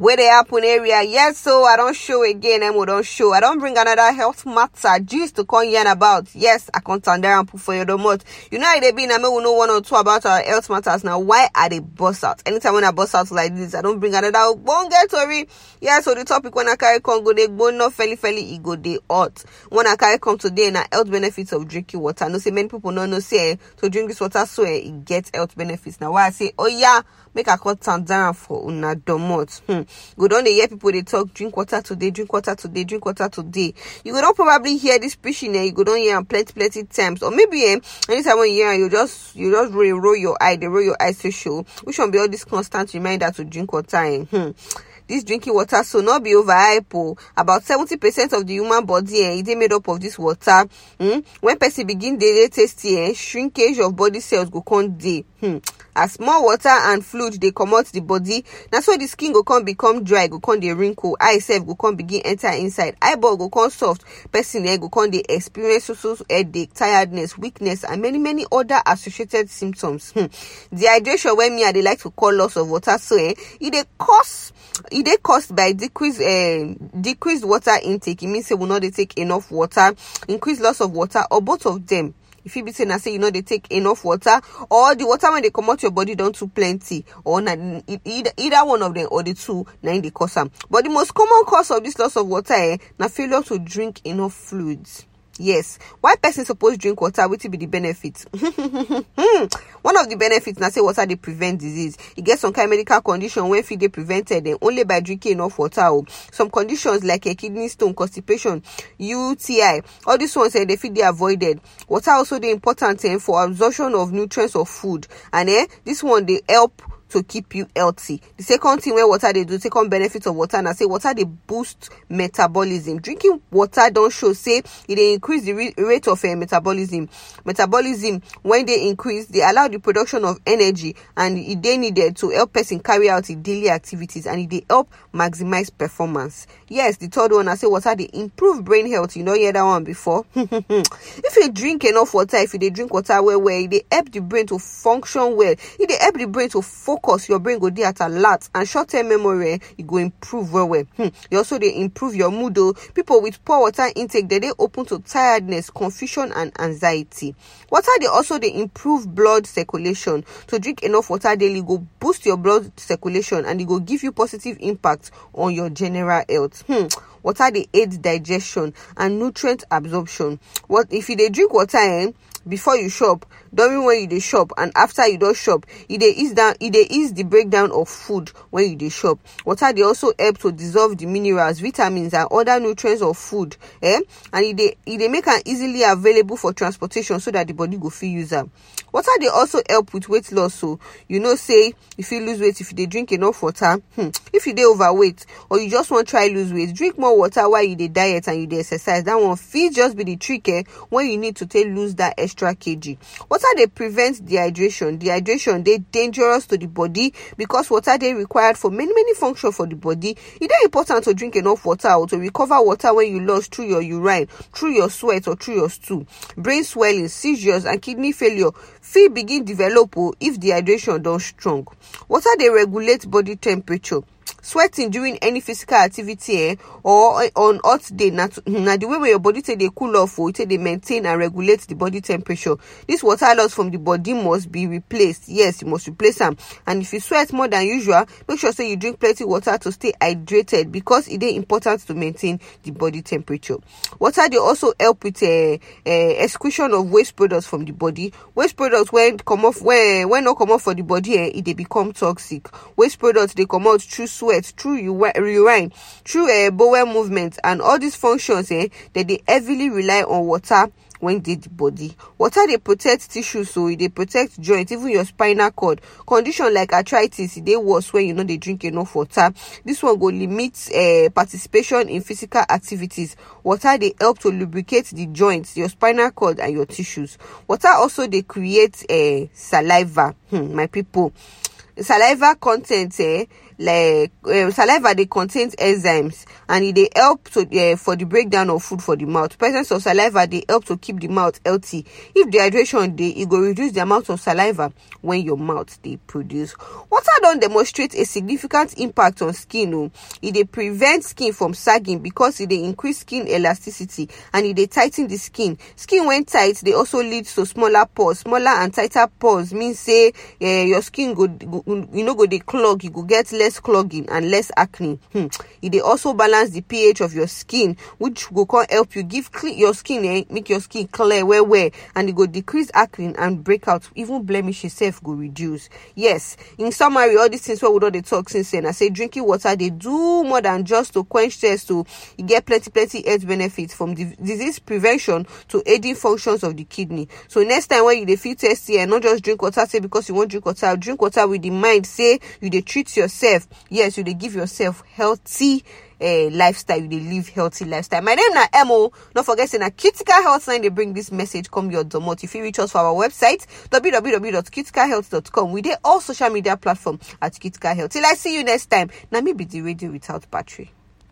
where they happen area. Yes, so I don't show again, we don't show. I don't bring another health matter just to come yarn about. Yes, I can't stand there and put for you the month. You know how they been, I may know one or two about our health matters. Now, why are they bust out? Anytime when I bust out like this, I don't bring another one get story. Yeah, so the topic when I carry come go they go no fairly fairly ego they hot. When I carry come today now health benefits of drinking water. No say many people no no say to drink this water so eh, it gets health benefits. Now why I say, oh yeah, make a cut sound down for una domot. Hmm. Go down the hear people they talk drink water today, drink water today, drink water today. You go don't probably hear this preaching eh, you go down hear plenty plenty times. Or maybe eh, anytime when you hear you just you just roll, roll your eye, they roll your eyes to show. Which one be all this constant reminder to drink water eh? Hmm. This drinking water so not be overhype. Oh. About 70% of the human body eh, is made up of this water. Hmm. When person begin daily tasty, eh, shrinkage of body cells go come day. Hmm. As more water and fluid they come out the body, that's why the skin go come become dry, go come the wrinkle, eye self go come begin enter inside, eyeball go come soft, person go come they experience so headache, tiredness, weakness, and many many other associated symptoms. Hmm. Dehydration when me I they like to call loss of water, so eh, it they cause it they caused by decreased uh, decreased water intake. It means they will not they take enough water, increased loss of water, or both of them. If you be saying I say you know they take enough water, or the water when they come out your body don't too plenty, or na, either either one of them or the two, na in the cause them. But the most common cause of this loss of water, eh, na failure to drink enough fluids. Yes. Why person supposed drink water? Will be the benefits? One of the benefits now say water they prevent disease. It gets some kind medical condition when feed they prevented them only by drinking enough water. Oh. Some conditions like a kidney stone, constipation, UTI, all these ones eh, they feed they avoided. Water also the important eh, for absorption of nutrients of food. And eh, this one they help to keep you healthy. The second thing where water they do, second benefit of water, and I say water they boost metabolism. Drinking water don't show say it they increase the rate of uh, metabolism. Metabolism when they increase, they allow the production of energy, and it they needed to help person carry out the daily activities, and it they help maximize performance. Yes, the third one I say water they improve brain health. You know, hear that one before. if you drink enough water, if you they drink water well, well, they help the brain to function well. It they help the brain to focus. Course, your brain go there at a lot, and short-term memory eh, go improve well, well. Hmm. You also they improve your mood. Though people with poor water intake, they they open to tiredness, confusion, and anxiety. Water they also they improve blood circulation. To drink enough water daily go boost your blood circulation, and it go give you positive impact on your general health. Hmm. Water they aid digestion and nutrient absorption. What if you they drink water? Eh, before you shop during when you dey shop and after you don shop e dey ease down e dey ease the breakdown of food when you dey shop. Water dey also help to dissolve the minerals vitamins and other nutrients of food eh? And e dey e dey make am easily available for transportation so that the body go fit use am. Water dey also help with weight loss so you know say if you lose weight if you dey drink enough water. Hmm. if you dey overweight or you just wan try lose weight drink more water while you dey diet and you dey exercise. That one fit just be the trick eh when you need to take lose that extra kg. Water dey prevent dehydration. Dehydration dey dangerous to the body because water dey required for many many functions for the body. E important to drink enough water or to recover water when you lost through your urine through your sweat or through your stool. Brain swelling seizures and kidney failure fit begin develop o if dehydration don strong. Water dey regulate body temperature sweating during any physical activity eh, or on hot day na na the way your body take dey cool off o take dey maintain and regulate the body temperature. This water loss from the body must be replaced. Yes you must replace am. And if you sweat more than usual make sure say you drink plenty water to stay hydrated because e dey important to maintain the body temperature. Water dey also help with uh, uh, excretion of waste products from the body. Waste products wey comot wey wey no comot for the body eh, e dey become toxic. Waste products dey comot through sweat through urine through uh, bowel movement and all these functions eh, That they heavily rely on water when dey the body. Water dey protect tissue so dey protect joint even your spinal cord. Condition like arthritis dey worse when you no dey drink enough water. This one go limit uh, participation in physical activities. Water dey help to lubricate the joints your spinal cord and your tissues. Water also dey create uh, saliva. Hmm, my people. Saliva content eh, like uh, saliva they contains enzymes and they help to uh, for the breakdown of food for the mouth. Presence of saliva they help to keep the mouth healthy. If dehydration they it will reduce the amount of saliva when your mouth they produce. Water don't demonstrate a significant impact on skin oh. it they prevent skin from sagging because it they increase skin elasticity and it they tighten the skin. Skin when tight they also lead to smaller pores. Smaller and tighter pores means say uh, your skin go, go you know go they clog you go get less clogging and less acne. Hmm. also balance the ph of your skin which will help you give clean your skin eh, make your skin clear well well and it go decrease acne and breakout. Even blemish itself go reduce. Yes in summary all these things what would all the since then i say drinking water they do more than just to quench thirst to you get plenty plenty health benefits from disease prevention to aiding functions of the kidney. So next time when you feel thirsty and not just drink water say because you wan drink water drink water with the mind say you dey treat yourself yes you dey give yourself healthy uh, lifestyle. You dey live healthy lifestyle. My name na emo. No forget say na critical health sign dey bring this message come your domot. You reach us for our website www.criticalhealth.com we dey all social media platform at critical health. Till i see you next time. Na me be the radio without battery.